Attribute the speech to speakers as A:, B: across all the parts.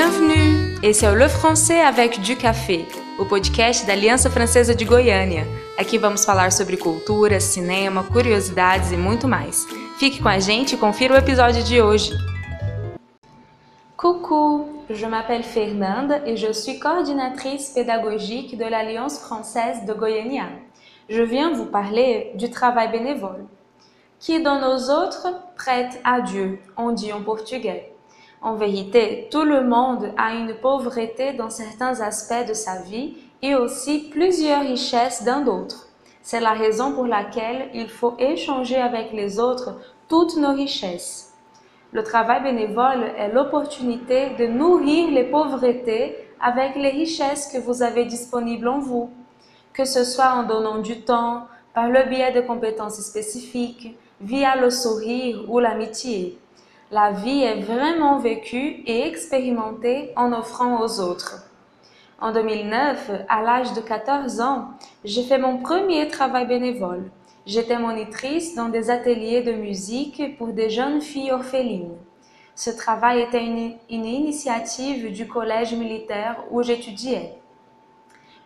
A: Bienvenue! Esse é o Le Français avec du Café, o podcast da Aliança Francesa de Goiânia. Aqui vamos falar sobre cultura, cinema, curiosidades e muito mais. Fique com a gente e confira o episódio de hoje. Coucou, je m'appelle Fernanda et je suis coordinatrice pédagogique de l'Alliance française de Goiânia. Je viens vous parler du travail bénévole. Qui dans nos autres prête à Dieu, on dit en portugais. En vérité, tout le monde a une pauvreté dans certains aspects de sa vie et aussi plusieurs richesses dans d'autres. C'est la raison pour laquelle il faut échanger avec les autres toutes nos richesses. Le travail bénévole est l'opportunité de nourrir les pauvretés avec les richesses que vous avez disponibles en vous, que ce soit en donnant du temps, par le biais de compétences spécifiques, via le sourire ou l'amitié. La vie est vraiment vécue et expérimentée en offrant aux autres. En 2009, à l'âge de 14 ans, j'ai fait mon premier travail bénévole. J'étais monitrice dans des ateliers de musique pour des jeunes filles orphelines. Ce travail était une, une initiative du collège militaire où j'étudiais.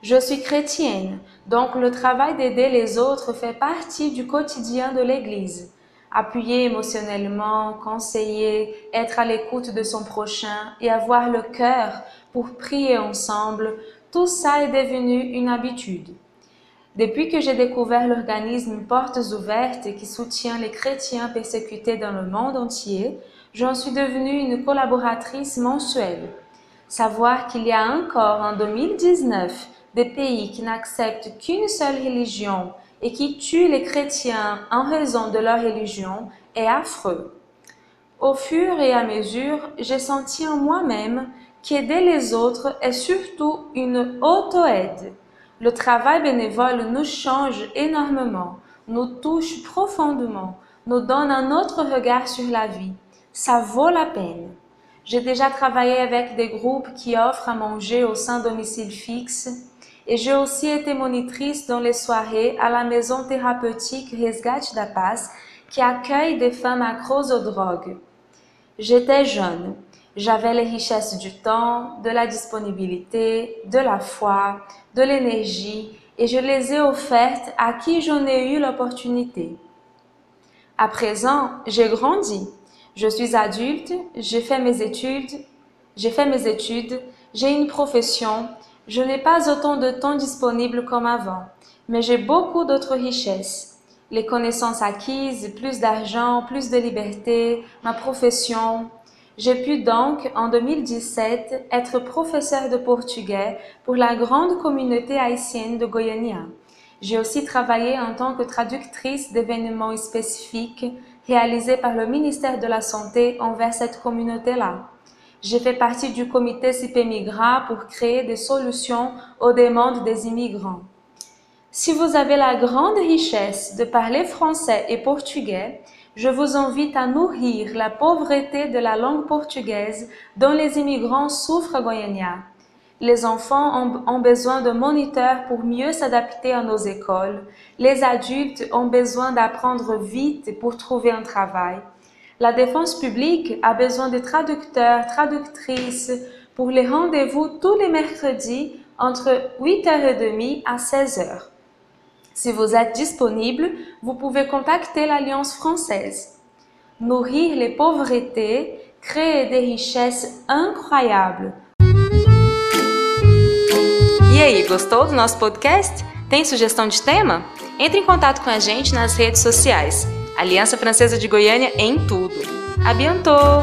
A: Je suis chrétienne, donc le travail d'aider les autres fait partie du quotidien de l'Église. Appuyer émotionnellement, conseiller, être à l'écoute de son prochain et avoir le cœur pour prier ensemble, tout ça est devenu une habitude. Depuis que j'ai découvert l'organisme Portes Ouvertes qui soutient les chrétiens persécutés dans le monde entier, j'en suis devenue une collaboratrice mensuelle. Savoir qu'il y a encore en 2019 des pays qui n'acceptent qu'une seule religion et qui tuent les chrétiens en raison de leur religion est affreux. Au fur et à mesure, j'ai senti en moi-même qu'aider les autres est surtout une auto-aide. Le travail bénévole nous change énormément, nous touche profondément, nous donne un autre regard sur la vie. Ça vaut la peine. J'ai déjà travaillé avec des groupes qui offrent à manger au sein domicile fixe et j'ai aussi été monitrice dans les soirées à la maison thérapeutique Resgate da Paz qui accueille des femmes accros aux drogues. J'étais jeune, j'avais les richesses du temps, de la disponibilité, de la foi, de l'énergie et je les ai offertes à qui j'en ai eu l'opportunité. À présent, j'ai grandi. Je suis adulte, j'ai fait mes études, j'ai fait mes études, j'ai une profession, je n'ai pas autant de temps disponible comme avant, mais j'ai beaucoup d'autres richesses. Les connaissances acquises, plus d'argent, plus de liberté, ma profession. J'ai pu donc, en 2017, être professeur de portugais pour la grande communauté haïtienne de Goiânia. J'ai aussi travaillé en tant que traductrice d'événements spécifiques réalisés par le ministère de la Santé envers cette communauté-là. J'ai fait partie du comité CIPEMIGRA pour créer des solutions aux demandes des immigrants. Si vous avez la grande richesse de parler français et portugais, je vous invite à nourrir la pauvreté de la langue portugaise dont les immigrants souffrent à Goiânia. Les enfants ont besoin de moniteurs pour mieux s'adapter à nos écoles. Les adultes ont besoin d'apprendre vite pour trouver un travail. La défense publique a besoin de traducteurs, traductrices pour les rendez-vous tous les mercredis entre 8h30 à 16h. Si vous êtes disponible, vous pouvez contacter l'Alliance française. Nourrir les pauvretés, créer des richesses incroyables. E aí, gostou do nosso podcast? Tem sugestão de tema? Entre em contato com a gente nas redes sociais. Aliança Francesa de Goiânia em tudo. A bientôt!